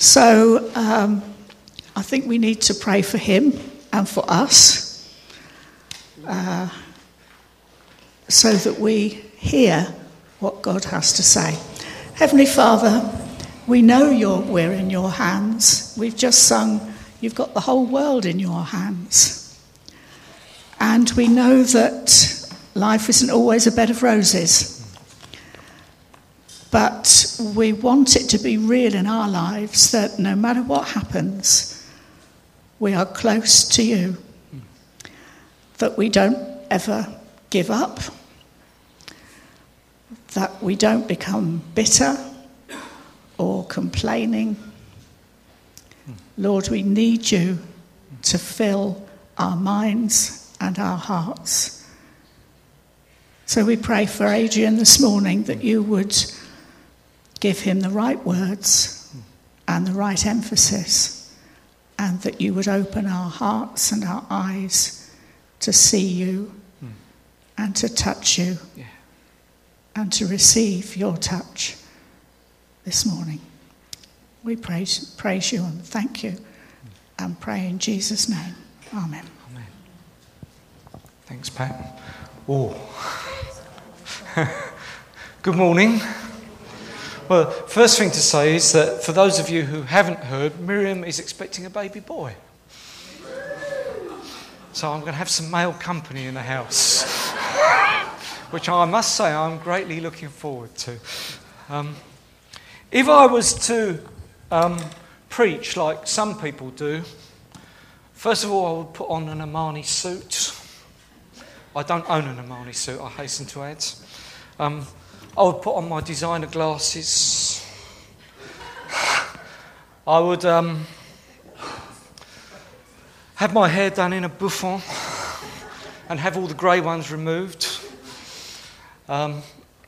So um, I think we need to pray for him and for us uh, so that we hear what God has to say. Heavenly Father, we know you're, we're in your hands. We've just sung, You've got the whole world in your hands. And we know that life isn't always a bed of roses. But we want it to be real in our lives that no matter what happens, we are close to you. That we don't ever give up. That we don't become bitter or complaining. Lord, we need you to fill our minds and our hearts. So we pray for Adrian this morning that you would give him the right words and the right emphasis, and that you would open our hearts and our eyes to see you and to touch you Yeah. and to receive your touch this morning. We praise, praise you and thank you and pray in Jesus' name. Amen. Amen. Thanks, Pat. Oh. Good morning. Well, first thing to say is that for those of you who haven't heard, Miriam is expecting a baby boy. So I'm going to have some male company in the house, which I must say I'm greatly looking forward to. Um, if I was to um, preach like some people do, first of all, I would put on an Armani suit. I don't own an Armani suit, I hasten to add. Um, I would put on my designer glasses. I would um, have my hair done in a bouffant and have all the grey ones removed. Um,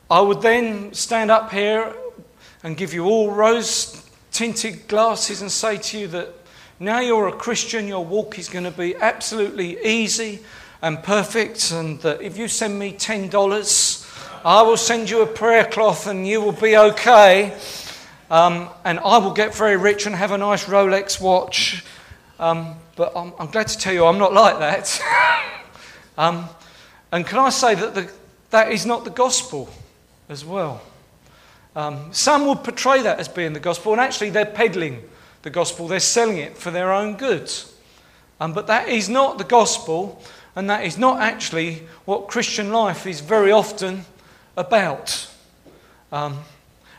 I would then stand up here and give you all rose tinted glasses and say to you that now you're a Christian, your walk is going to be absolutely easy and perfect, and that if you send me $10, I will send you a prayer cloth and you will be okay. Um, and I will get very rich and have a nice Rolex watch. Um, but I'm, I'm, glad to tell you I'm not like that. um, and can I say that the, that is not the gospel as well? Um, some would portray that as being the gospel, and actually they're peddling the gospel, they're selling it for their own goods. Um, but that is not the gospel, and that is not actually what Christian life is very often about. Um,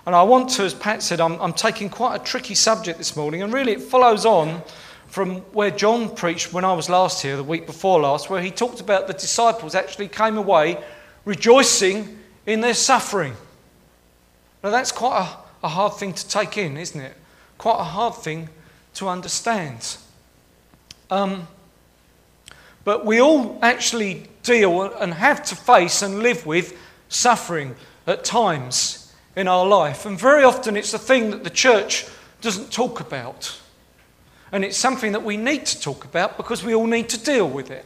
and I want to, as Pat said, I'm, I'm, taking quite a tricky subject this morning, and really it follows on from where John preached when I was last here, the week before last, where he talked about the disciples actually came away rejoicing in their suffering. Now, that's quite a, a hard thing to take in, isn't it? Quite a hard thing to understand. Um, but we all actually deal and have to face and live with suffering at times in our life. And very often it's a thing that the church doesn't talk about. And it's something that we need to talk about because we all need to deal with it.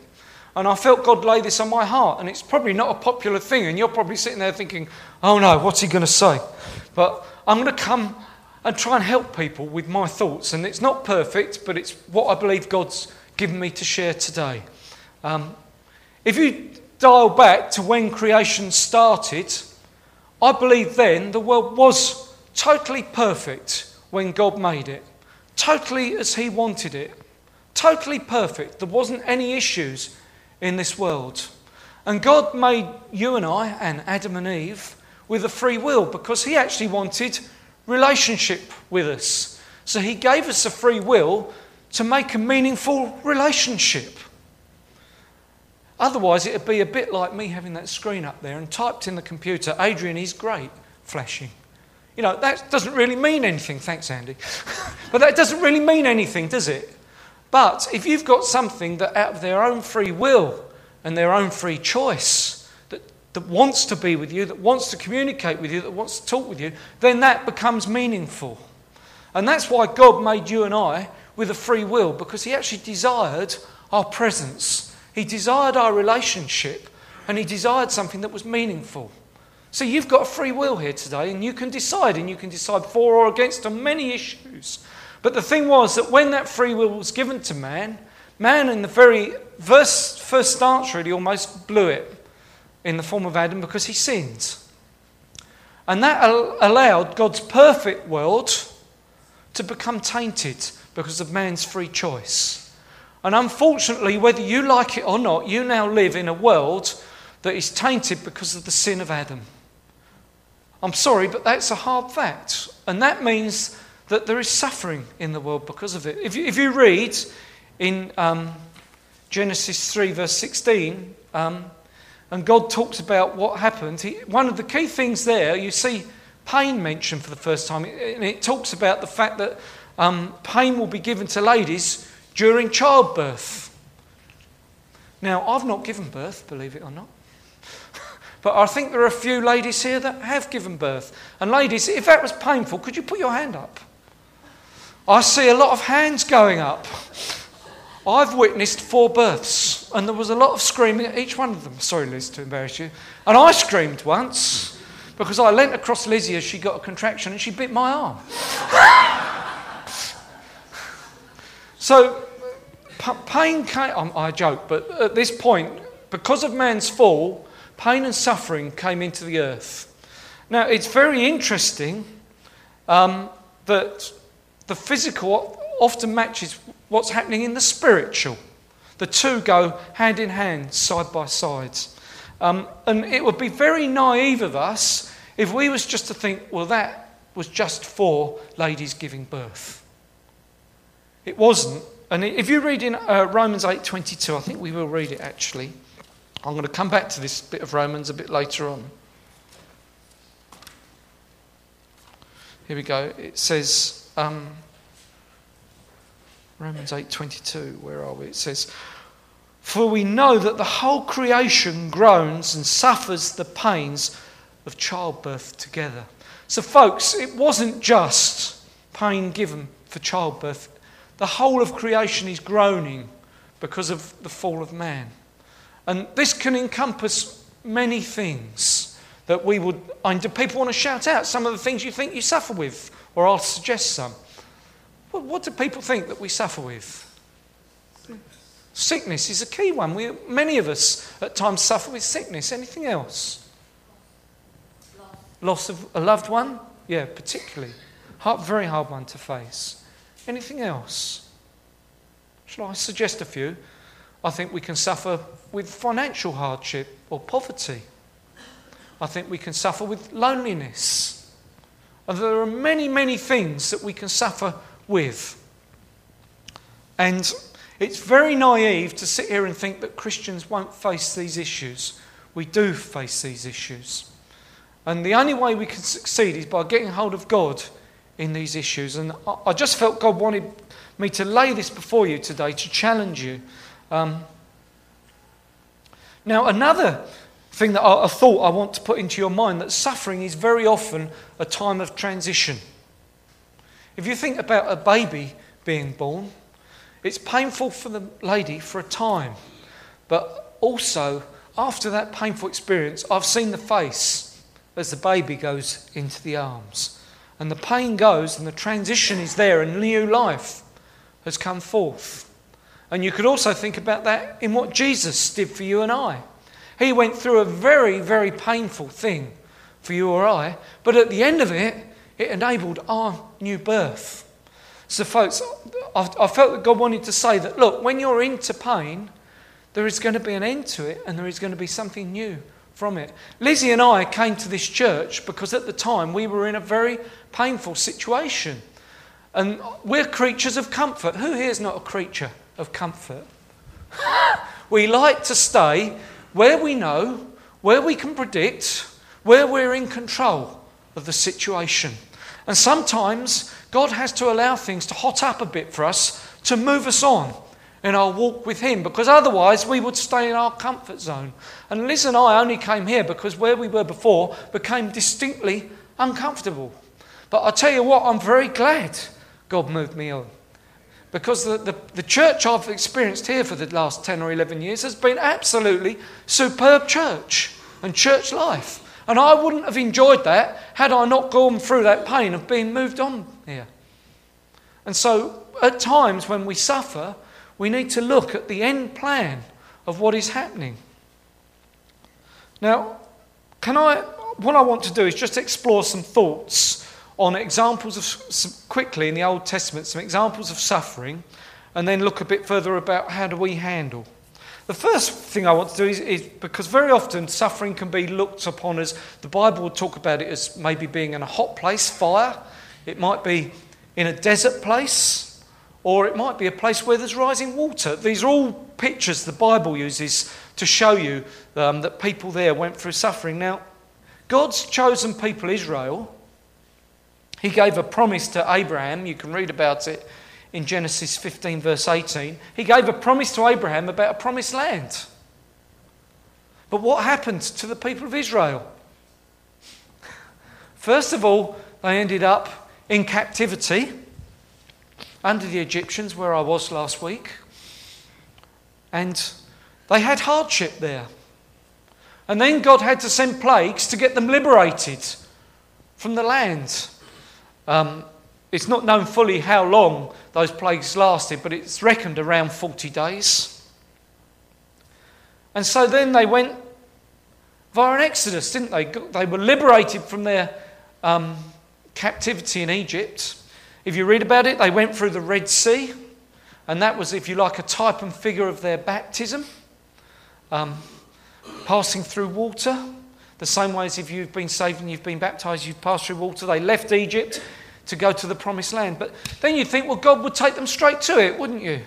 And I felt God lay this on my heart. And it's probably not a popular thing. And you're probably sitting there thinking, oh no, what's he going to say? But I'm going to come and try and help people with my thoughts. And it's not perfect, but it's what I believe God's given me to share today. Um, if you dial back to when creation started, I believe then the world was totally perfect when God made it, totally as He wanted it, totally perfect. There wasn't any issues in this world. And God made you and I and Adam and Eve with a free will because He actually wanted relationship with us. So He gave us a free will to make a meaningful relationship. Otherwise, it would be a bit like me having that screen up there and typed in the computer, Adrian is great, flashing. You know, that doesn't really mean anything. Thanks, Andy. but that doesn't really mean anything, does it? But if you've got something that out of their own free will and their own free choice that, that wants to be with you, that wants to communicate with you, that wants to talk with you, then that becomes meaningful. And that's why God made you and I with a free will, because He actually desired our presence he desired our relationship and he desired something that was meaningful. So you've got free will here today and you can decide, and you can decide for or against on many issues. But the thing was that when that free will was given to man, man in the very first, first stance really almost blew it in the form of Adam because he sinned. And that allowed God's perfect world to become tainted because of man's free choice. And unfortunately, whether you like it or not, you now live in a world that is tainted because of the sin of Adam. I'm sorry, but that's a hard fact. And that means that there is suffering in the world because of it. If you, if you read in um, Genesis 3, verse 16, um, and God talks about what happened, he, one of the key things there, you see pain mentioned for the first time. And it talks about the fact that um, pain will be given to ladies during childbirth. Now, I've not given birth, believe it or not. But I think there are a few ladies here that have given birth. And ladies, if that was painful, could you put your hand up? I see a lot of hands going up. I've witnessed four births, and there was a lot of screaming at each one of them. Sorry, Liz, to embarrass you. And I screamed once because I leant across Lizzie as she got a contraction and she bit my arm. so, pain came, I joke, but at this point, because of man's fall, pain and suffering came into the earth. Now, it's very interesting um, that the physical often matches what's happening in the spiritual. The two go hand in hand, side by side. Um, and it would be very naive of us if we was just to think, well, that was just for ladies giving birth. It wasn't. And if you read in uh, Romans 8:22, I think we will read it actually. I'm going to come back to this bit of Romans a bit later on. Here we go. It says um, Romans 8:22. Where are we? It says, "For we know that the whole creation groans and suffers the pains of childbirth together." So, folks, it wasn't just pain given for childbirth. The whole of creation is groaning because of the fall of man. And this can encompass many things that we would. Do people want to shout out some of the things you think you suffer with? Or I'll suggest some. What, what do people think that we suffer with? Sickness is a key one. We, many of us at times suffer with sickness. Anything else? Loss of a loved one? Yeah, particularly. Hard, very hard one to face. Anything else? Shall I suggest a few? I think we can suffer with financial hardship or poverty. I think we can suffer with loneliness. And there are many, many things that we can suffer with. And it's very naive to sit here and think that Christians won't face these issues. We do face these issues. And the only way we can succeed is by getting hold of God in these issues. And I just felt God wanted me to lay this before you today to challenge you. Um, now, another thing that I, a thought I want to put into your mind that suffering is very often a time of transition. If you think about a baby being born, it's painful for the lady for a time, but also after that painful experience, I've seen the face as the baby goes into the arms. And the pain goes, and the transition is there, and new life has come forth. And you could also think about that in what Jesus did for you and I. He went through a very, very painful thing for you or I, but at the end of it, it enabled our new birth. So, folks, I, felt that God wanted to say that look, when you're into pain, there is going to be an end to it and there is going to be something new from it. Lizzie and I came to this church because at the time we were in a very painful situation. And we're creatures of comfort. Who here is not a creature of comfort. we like to stay where we know, where we can predict, where we're in control of the situation. And sometimes God has to allow things to hot up a bit for us to move us on in our walk with Him because otherwise we would stay in our comfort zone. And Liz and I only came here because where we were before became distinctly uncomfortable. But I tell you what, I'm very glad God moved me on. Because the, the, the, church I've experienced here for the last 10 or 11 years has been absolutely superb church and church life. And I wouldn't have enjoyed that had I not gone through that pain of being moved on here. And so, at times when we suffer, we need to look at the end plan of what is happening. Now, can I, what I want to do is just explore some thoughts on examples of, some, quickly in the Old Testament, some examples of suffering, and then look a bit further about how do we handle. The first thing I want to do is, is, because very often suffering can be looked upon as the Bible would talk about it as maybe being in a hot place, fire. It might be in a desert place, or it might be a place where there's rising water. These are all pictures the Bible uses to show you um, that people there went through suffering. Now, God's chosen people, Israel, He gave a promise to Abraham. You can read about it in Genesis 15, verse 18. He gave a promise to Abraham about a promised land. But what happened to the people of Israel? First of all, they ended up in captivity under the Egyptians, where I was last week. And they had hardship there. And then God had to send plagues to get them liberated from the land. Um, it's not known fully how long those plagues lasted, but it's reckoned around 40 days. And so then they went via an exodus, didn't they? They were liberated from their um, captivity in Egypt. If you read about it, they went through the Red Sea, and that was, if you like, a type and figure of their baptism, um, passing through water. The same way as if you've been saved and you've been baptized, you've passed through water. They left Egypt to go to the promised land. But then you'd think, well, God would take them straight to it, wouldn't you?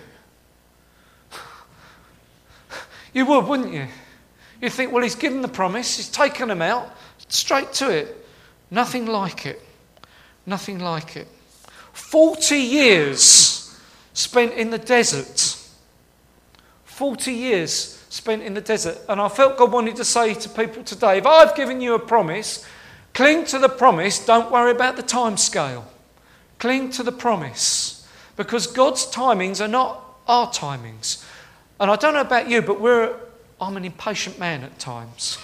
You would, wouldn't you? You'd think, well, He's given the promise, He's taken them out, straight to it. Nothing like it. Nothing like it. 40 years spent in the desert. 40 years spent in the desert. And I felt God wanted to say to people today if I've given you a promise, cling to the promise, don't worry about the time scale. Cling to the promise because God's timings are not our timings. And I don't know about you, but we're, I'm an impatient man at times.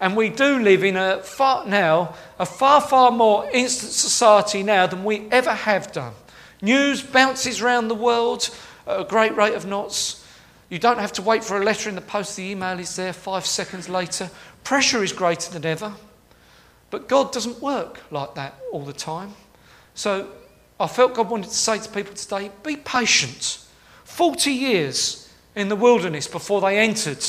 And we do live in a far now, a far, far more instant society now than we ever have done. News bounces around the world at a great rate of knots. You don't have to wait for a letter in the post, the email is there five seconds later. Pressure is greater than ever. But God doesn't work like that all the time. So I felt God wanted to say to people today be patient. 40 years in the wilderness before they entered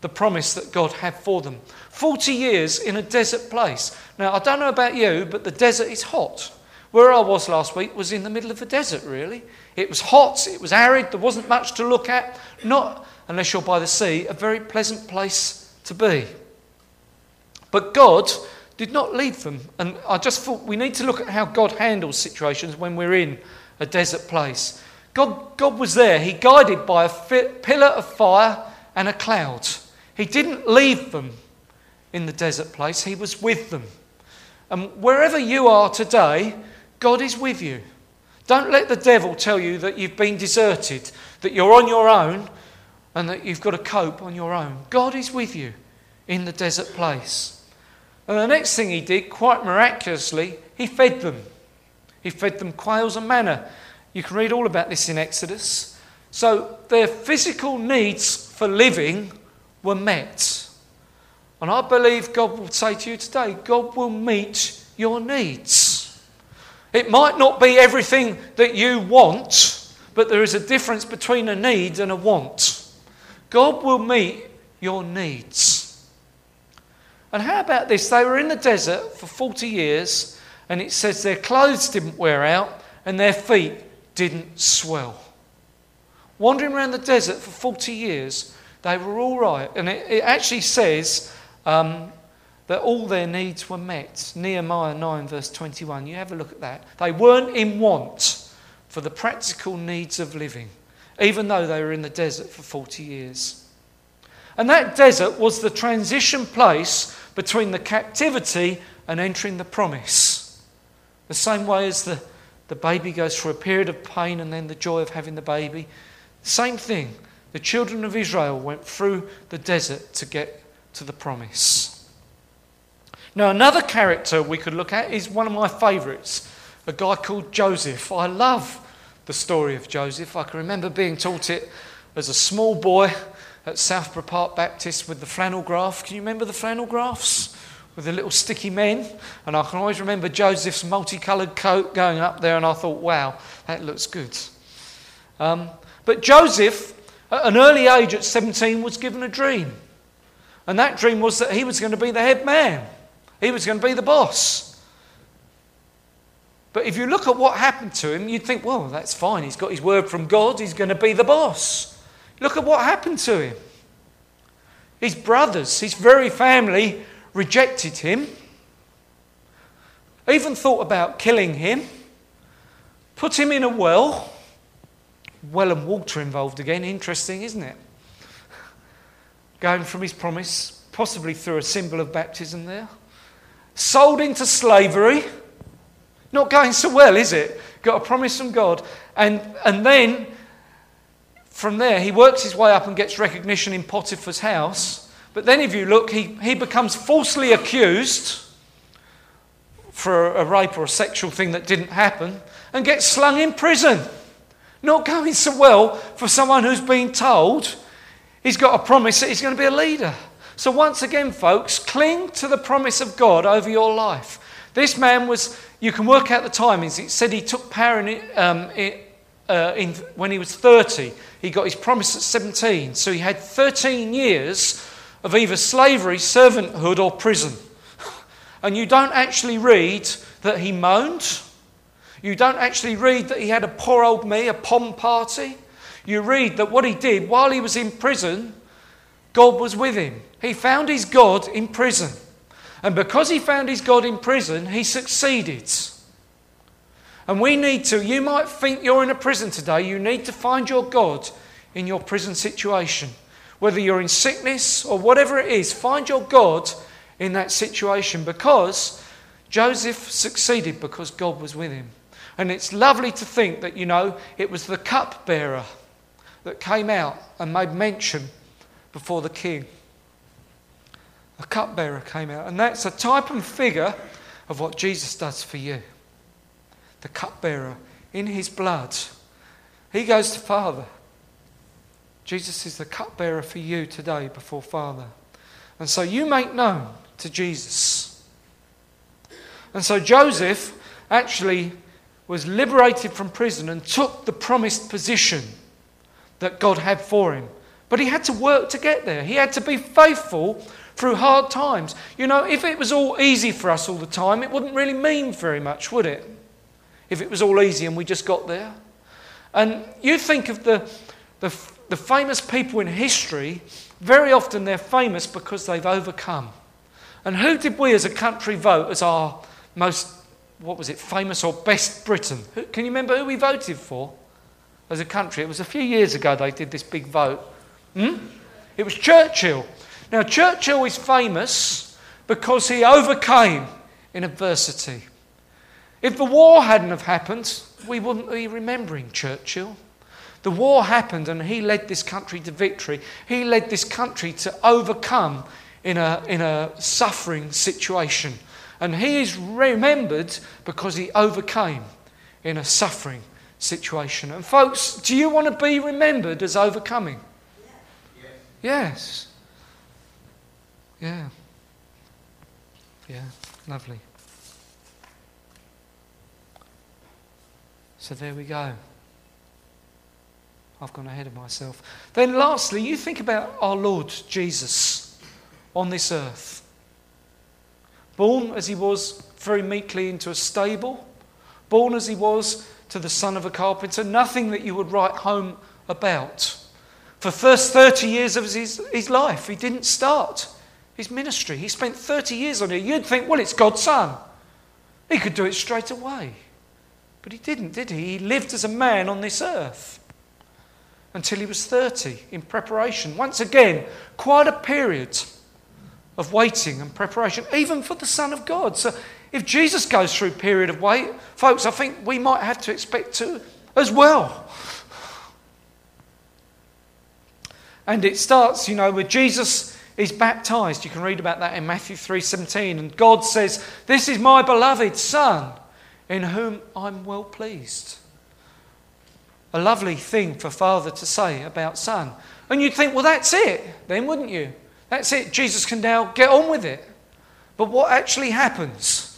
the promise that God had for them. 40 years in a desert place. Now, I don't know about you, but the desert is hot. Where I was last week was in the middle of the desert, really. It was hot, it was arid, there wasn't much to look at. Not, unless you're by the sea, a very pleasant place to be. But God did not lead them. And I just thought we need to look at how God handles situations when we're in a desert place. God, God was there. He guided by a fi- pillar of fire and a cloud. He didn't leave them in the desert place, He was with them. And wherever you are today, God is with you. Don't let the devil tell you that you've been deserted, that you're on your own, and that you've got to cope on your own. God is with you in the desert place. And the next thing he did, quite miraculously, he fed them. He fed them quails and manna. You can read all about this in Exodus. So their physical needs for living were met. And I believe God will say to you today God will meet your needs. It might not be everything that you want, but there is a difference between a need and a want. God will meet your needs. And how about this? They were in the desert for 40 years, and it says their clothes didn't wear out and their feet didn't swell. Wandering around the desert for 40 years, they were all right. And it, it actually says um, that all their needs were met. Nehemiah 9, verse 21. You have a look at that. They weren't in want for the practical needs of living, even though they were in the desert for 40 years. And that desert was the transition place between the captivity and entering the promise. The same way as the, the baby goes through a period of pain and then the joy of having the baby. Same thing. The children of Israel went through the desert to get to the promise. Now, another character we could look at is one of my favourites, a guy called Joseph. I love the story of Joseph. I can remember being taught it as a small boy at Southborough Park Baptist with the flannel graph. Can you remember the flannel graphs? With the little sticky men. And I can always remember Joseph's multicoloured coat going up there, and I thought, wow, that looks good. Um, but Joseph, at an early age, at 17, was given a dream. And that dream was that he was going to be the head man, he was going to be the boss. But if you look at what happened to him, you'd think, well, that's fine. He's got his word from God, he's going to be the boss. Look at what happened to him. His brothers, his very family rejected him, even thought about killing him, put him in a well. Well and water involved again. Interesting, isn't it? Going from his promise, possibly through a symbol of baptism there. Sold into slavery not going so well, is it? Got a promise from God. And, and then from there, he works his way up and gets recognition in Potiphar's house. But then, if you look, he, he becomes falsely accused for a rape or a sexual thing that didn't happen and gets slung in prison. Not going so well for someone who's been told he's got a promise that he's going to be a leader. So, once again, folks, cling to the promise of God over your life. This man was you can work out the timings. It said he took power in, um, uh, in, when he was 30. He got his promise at 17. So he had 13 years of either slavery, servanthood, or prison. And you don't actually read that he moaned. You don't actually read that he had a poor old me, a pom party. You read that what he did while he was in prison, God was with him. He found his God in prison. And because he found his God in prison, he succeeded. And we need to, you might think you're in a prison today, you need to find your God in your prison situation. Whether you're in sickness or whatever it is, find your God in that situation because Joseph succeeded because God was with him. And it's lovely to think that, you know, it was the cupbearer that came out and made mention before the king a cupbearer came out. And that's a type and figure of what Jesus does for you. The cupbearer in his blood. He goes to Father. Jesus is the cupbearer for you today before Father. And so you make known to Jesus. And so Joseph actually was liberated from prison and took the promised position that God had for him. But he had to work to get there. He had to be faithful through hard times. You know, if it was all easy for us all the time, it wouldn't really mean very much, would it? If it was all easy and we just got there. And you think of the, the, the famous people in history, very often they're famous because they've overcome. And who did we as a country vote as our most, what was it, famous or best Briton? Can you remember who we voted for as a country? It was a few years ago they did this big vote. Hmm? It was Churchill. Now, Churchill is famous because he overcame in adversity. If the war hadn't have happened, we wouldn't be remembering Churchill. The war happened and he led this country to victory. He led this country to overcome in a, in a suffering situation. And he is remembered because he overcame in a suffering situation. And folks, do you want to be remembered as overcoming? Yes. yes. Yeah. Yeah, lovely. So there we go. I've gone ahead of myself. Then, lastly, you think about our Lord Jesus on this earth. Born as he was very meekly into a stable, born as he was to the son of a carpenter, nothing that you would write home about. For first 30 years of his, his life, he didn't start his ministry. He spent 30 years on it. You'd think, well, it's God's son. He could do it straight away. But he didn't, did he? He lived as a man on this earth until he was 30 in preparation. Once again, quite a period of waiting and preparation, even for the Son of God. So if Jesus goes through a period of wait, folks, I think we might have to expect to as well. And it starts, you know, with Jesus is baptized. You can read about that in Matthew 3:17 and God says, "This is my beloved son in whom I'm well pleased. A lovely thing for father to say about son. And you'd think, well, that's it, then, wouldn't you? That's it. Jesus can now get on with it. But what actually happens?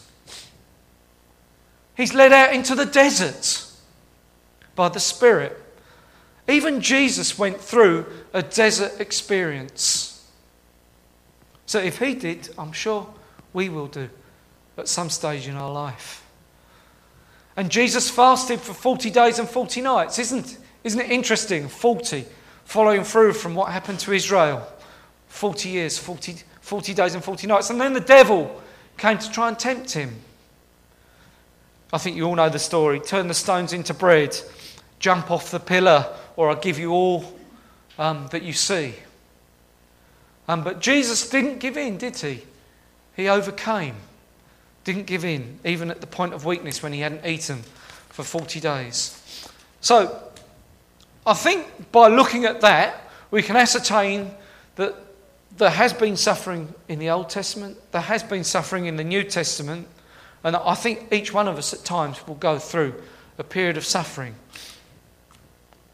He's led out into the desert by the Spirit. Even Jesus went through a desert experience. So if he did, I'm sure we will do at some stage in our life. And Jesus fasted for 40 days and 40 nights. Isn't, isn't it interesting? 40, following through from what happened to Israel. 40 years, 40, 40 days and 40 nights. And then the devil came to try and tempt him. I think you all know the story. Turn the stones into bread, jump off the pillar, or I'll give you all um, that you see. Um, but Jesus didn't give in, did he? He overcame didn't give in, even at the point of weakness when he hadn't eaten for 40 days. So, I think by looking at that, we can ascertain that there has been suffering in the Old Testament, there has been suffering in the New Testament, and I think each one of us at times will go through a period of suffering.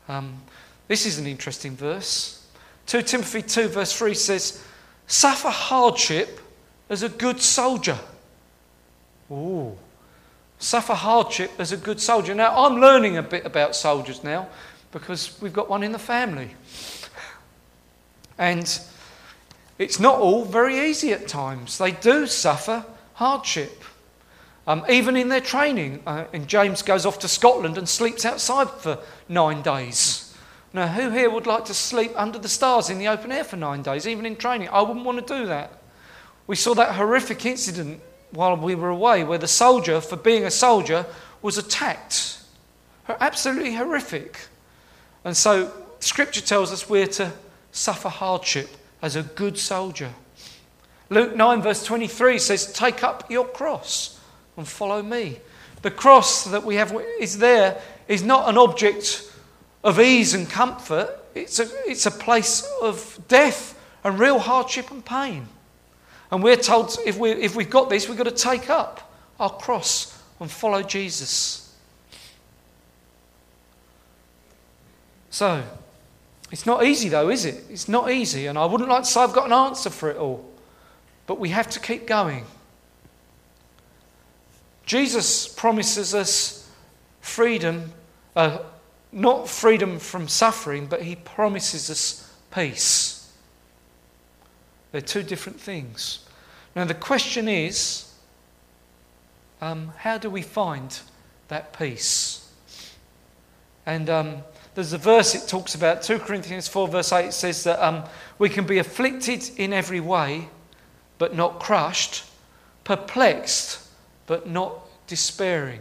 Um, this is an interesting verse. 2 Timothy 2, verse 3 says, Suffer hardship as a good soldier. Ooh. Suffer hardship as a good soldier. Now, I'm learning a bit about soldiers now because we've got one in the family. And it's not all very easy at times. They do suffer hardship. Um, even in their training. Uh, and James goes off to Scotland and sleeps outside for nine days. Now, who here would like to sleep under the stars in the open air for nine days, even in training? I wouldn't want to do that. We saw that horrific incident while we were away where the soldier, for being a soldier, was attacked. Absolutely horrific. And so, Scripture tells us we're to suffer hardship as a good soldier. Luke 9, verse 23 says, Take up your cross and follow me. The cross that we have is there is not an object of ease and comfort, it's a, it's a place of death and real hardship and pain. And we're told if, we, if we've got this, we've got to take up our cross and follow Jesus. So, it's not easy though, is it? It's not easy, and I wouldn't like to say I've got an answer for it all. But we have to keep going. Jesus promises us freedom, uh, not freedom from suffering, but he promises us peace. They're two different things. Now, the question is um, how do we find that peace? And um, there's a verse it talks about, 2 Corinthians 4, verse 8, says that um, we can be afflicted in every way, but not crushed, perplexed, but not despairing.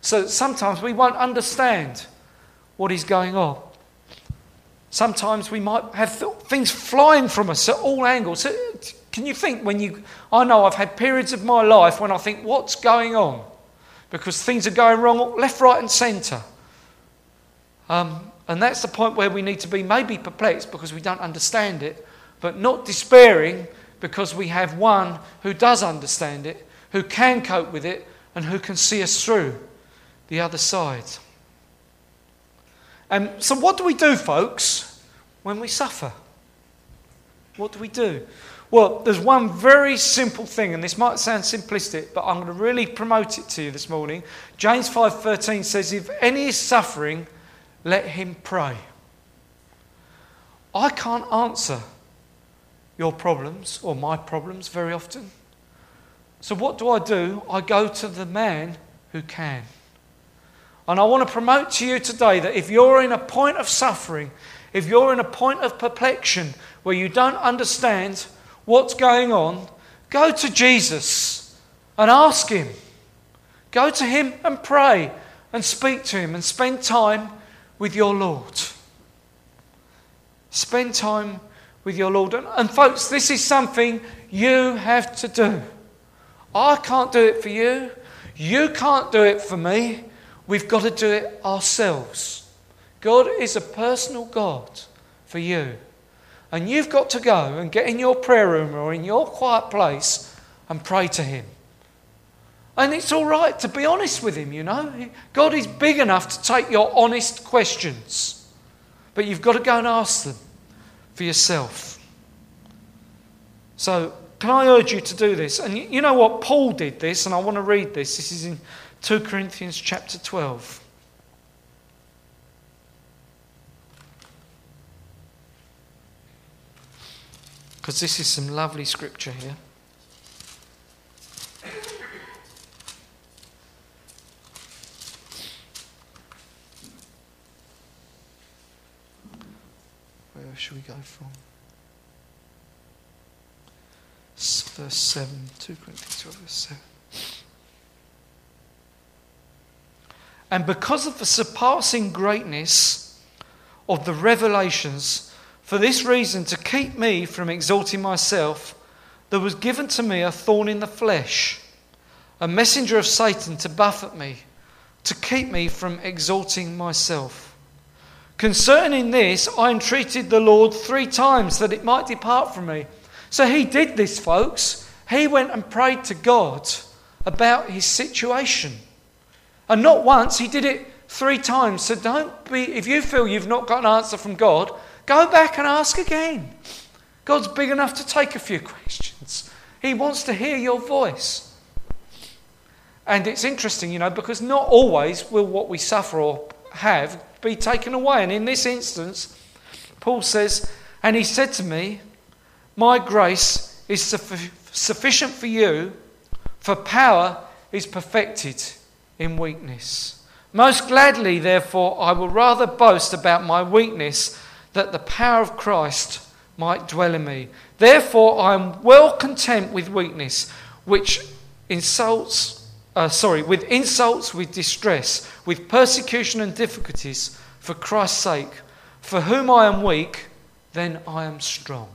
So sometimes we won't understand what is going on. Sometimes we might have th- things flying from us at all angles. Can you think when you. I know I've had periods of my life when I think, what's going on? Because things are going wrong left, right, and centre. Um, and that's the point where we need to be maybe perplexed because we don't understand it, but not despairing because we have one who does understand it, who can cope with it, and who can see us through the other side. And so, what do we do, folks, when we suffer? What do we do? Well, there's one very simple thing, and this might sound simplistic, but I'm going to really promote it to you this morning. James 5:13 says, "If any is suffering, let him pray." I can't answer your problems or my problems very often. So what do I do? I go to the man who can. And I want to promote to you today that if you're in a point of suffering, if you're in a point of perplexion where you don't understand what's going on, go to Jesus and ask Him. Go to Him and pray and speak to Him and spend time with your Lord. Spend time with your Lord. And, and, folks, this is something you have to do. I can't do it for you. You can't do it for me. We've got to do it ourselves. God is a personal God for you. And you've got to go and get in your prayer room or in your quiet place and pray to Him. And it's all right to be honest with Him, you know. God is big enough to take your honest questions. But you've got to go and ask them for yourself. So, can I urge you to do this? And you know what? Paul did this, and I want to read this. This is in 2 Corinthians chapter 12. Because this is some lovely scripture here. Where should we go from? Verse 7, 2 Corinthians 12, verse 7. And because of the surpassing greatness of the revelations, for this reason, to keep me from exalting myself, there was given to me a thorn in the flesh, a messenger of Satan to buffet me, to keep me from exalting myself. Concerning this, I entreated the Lord three times that it might depart from me. So he did this, folks. He went and prayed to God about his situation. And not once, he did it three times. So don't be, if you feel you've not got an answer from God, go back and ask again. God's big enough to take a few questions. He wants to hear your voice. And it's interesting, you know, because not always will what we suffer or have be taken away. And in this instance, Paul says, And he said to me, My grace is sufficient for you, for power is perfected in weakness. Most gladly, therefore, I will rather boast about my weakness, that the power of Christ might dwell in me. Therefore, I am well content with weakness, which insults uh, sorry, with insults, with distress, with persecution and difficulties for Christ's sake. For whom I am weak, then I am strong.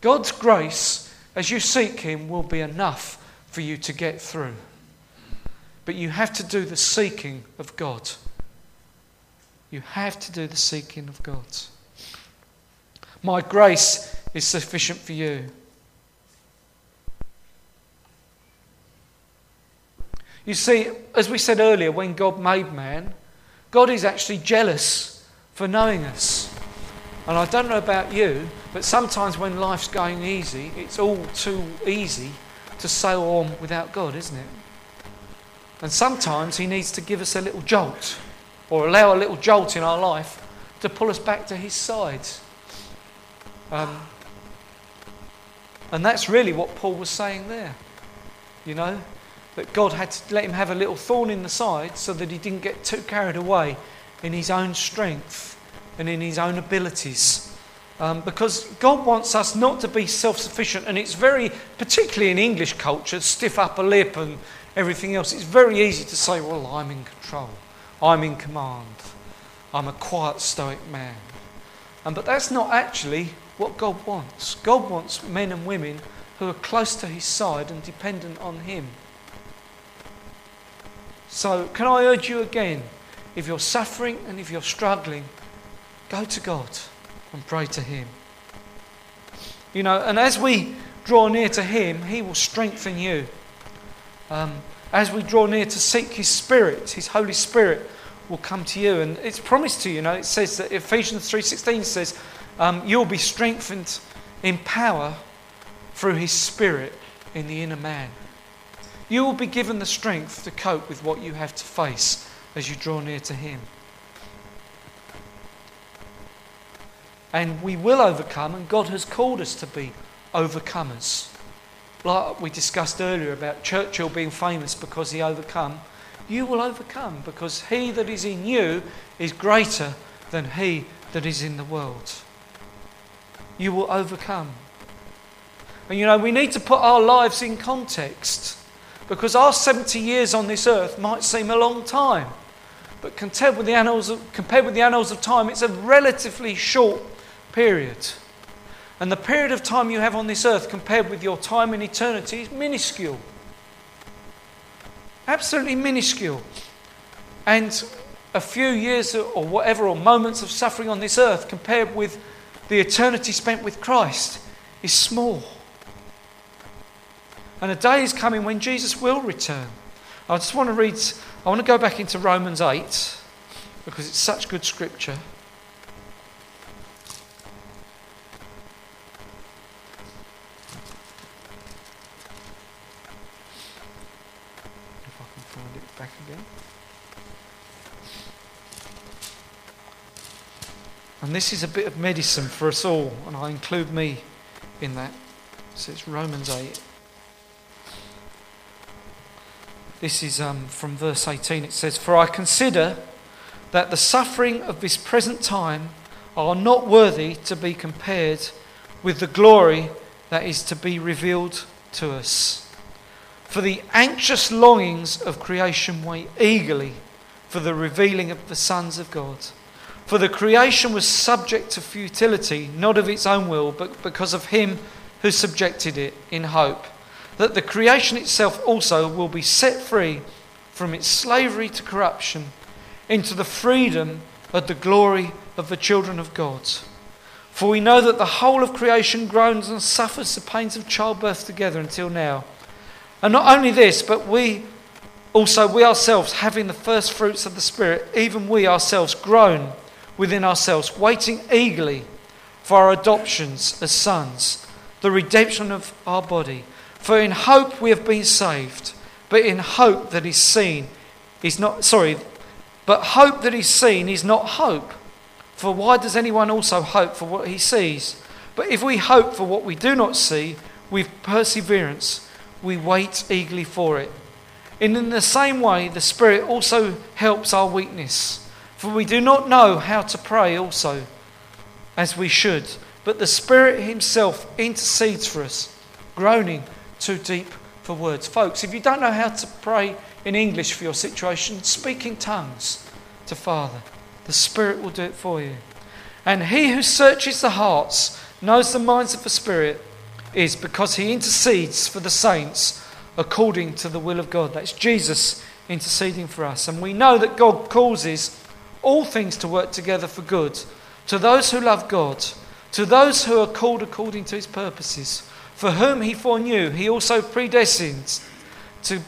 God's grace, as you seek Him, will be enough for you to get through. But you have to do the seeking of God. You have to do the seeking of God. My grace is sufficient for you. You see, as we said earlier, when God made man, God is actually jealous for knowing us. And I don't know about you, but sometimes when life's going easy, it's all too easy to sail on without God, isn't it? And sometimes He needs to give us a little jolt or allow a little jolt in our life to pull us back to His side. Um, and that's really what Paul was saying there. You know, that God had to let him have a little thorn in the side so that he didn't get too carried away in his own strength and in his own abilities. Um, because God wants us not to be self sufficient, and it's very, particularly in English culture, stiff upper lip and everything else, it's very easy to say, Well, I'm in control, I'm in command, I'm a quiet, stoic man. Um, but that's not actually what God wants. God wants men and women who are close to His side and dependent on Him. So, can I urge you again? If you're suffering and if you're struggling, go to God and pray to Him. You know, and as we draw near to Him, He will strengthen you. Um, as we draw near to seek His Spirit, His Holy Spirit will come to you, and it's promised to you. You know, it says that Ephesians three sixteen says, um, "You'll be strengthened in power through His Spirit in the inner man." You will be given the strength to cope with what you have to face as you draw near to Him. And we will overcome, and God has called us to be overcomers. Like we discussed earlier about Churchill being famous because he overcome, you will overcome because he that is in you is greater than he that is in the world. You will overcome. And you know, we need to put our lives in context. Because our 70 years on this earth might seem a long time, but compared with the annals of, compared with the annals of time, it's a relatively short period. And the period of time you have on this earth compared with your time in eternity is minuscule. Absolutely minuscule. And a few years or whatever, or moments of suffering on this earth compared with the eternity spent with Christ is small. And a day is coming when Jesus will return. I just want to read, I want to go back into Romans 8 because it's such good scripture. If I can find it back again. And this is a bit of medicine for us all, and I include me in that. So it's Romans 8. This is um, from verse 18. It says, For I consider that the suffering of this present time are not worthy to be compared with the glory that is to be revealed to us. For the anxious longings of creation wait eagerly for the revealing of the sons of God. For the creation was subject to futility, not of its own will, but because of him who subjected it in hope, that the creation itself also will be set free from its slavery to corruption into the freedom of the glory of the children of God. For we know that the whole of creation groans and suffers the pains of childbirth together until now. And not only this, but we also, we ourselves, having the first fruits of the Spirit, even we ourselves groan within ourselves, waiting eagerly for our adoptions as sons, the redemption of our body. For in hope we have been saved, but in hope that is seen is not, sorry, but hope that is seen is not hope. For why does anyone also hope for what he sees? But if we hope for what we do not see, with perseverance we wait eagerly for it. And in the same way, the Spirit also helps our weakness. For we do not know how to pray also as we should, but the Spirit Himself intercedes for us, groaning too deep for words. Folks, if you don't know how to pray in English for your situation, speak in tongues to Father. The Spirit will do it for you. And He who searches the hearts knows the minds of the Spirit is because He intercedes for the saints according to the will of God. That's Jesus interceding for us. And we know that God causes all things to work together for good to those who love God, to those who are called according to his purposes, for whom he foreknew, he also predestined to,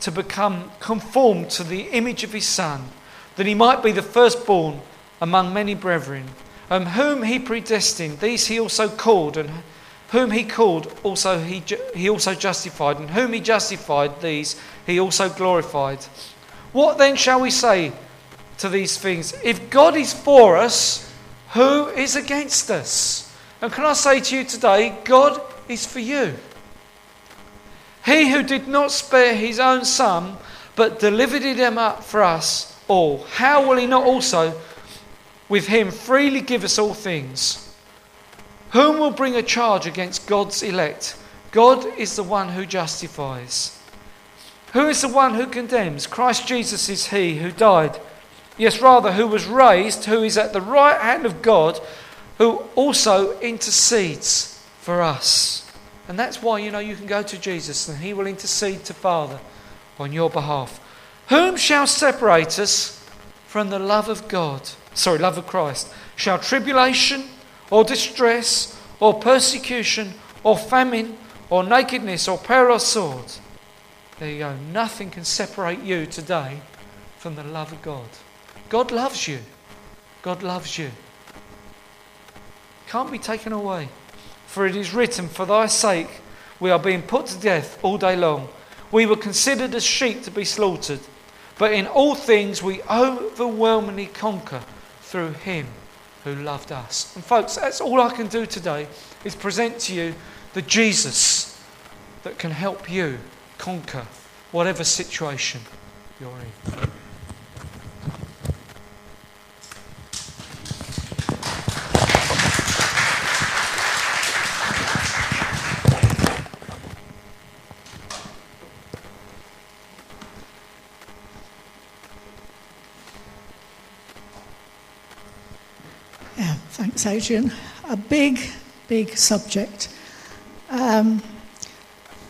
to become conformed to the image of his Son, that he might be the firstborn among many brethren. And whom he predestined, these he also called, and whom he called, also he, he also justified, and whom he justified, these he also glorified. What then shall we say? To these things. If God is for us, who is against us? And can I say to you today, God is for you. He who did not spare his own son, but delivered him up for us all, how will he not also with him freely give us all things? Whom will bring a charge against God's elect? God is the one who justifies. Who is the one who condemns? Christ Jesus is he who died Yes, rather, who was raised, who is at the right hand of God, who also intercedes for us. And that's why, you know, you can go to Jesus and he will intercede to Father on your behalf. Whom shall separate us from the love of God? Sorry, love of Christ. Shall tribulation or distress or persecution or famine or nakedness or peril or sword? There you go. Nothing can separate you today from the love of God. God loves you. God loves you. Can't be taken away. For it is written, For thy sake we are being put to death all day long. We were considered as sheep to be slaughtered. But in all things we overwhelmingly conquer through him who loved us. And folks, that's all I can do today is present to you the Jesus that can help you conquer whatever situation you're in. A big, big subject. Um,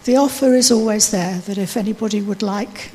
the offer is always there that if anybody would like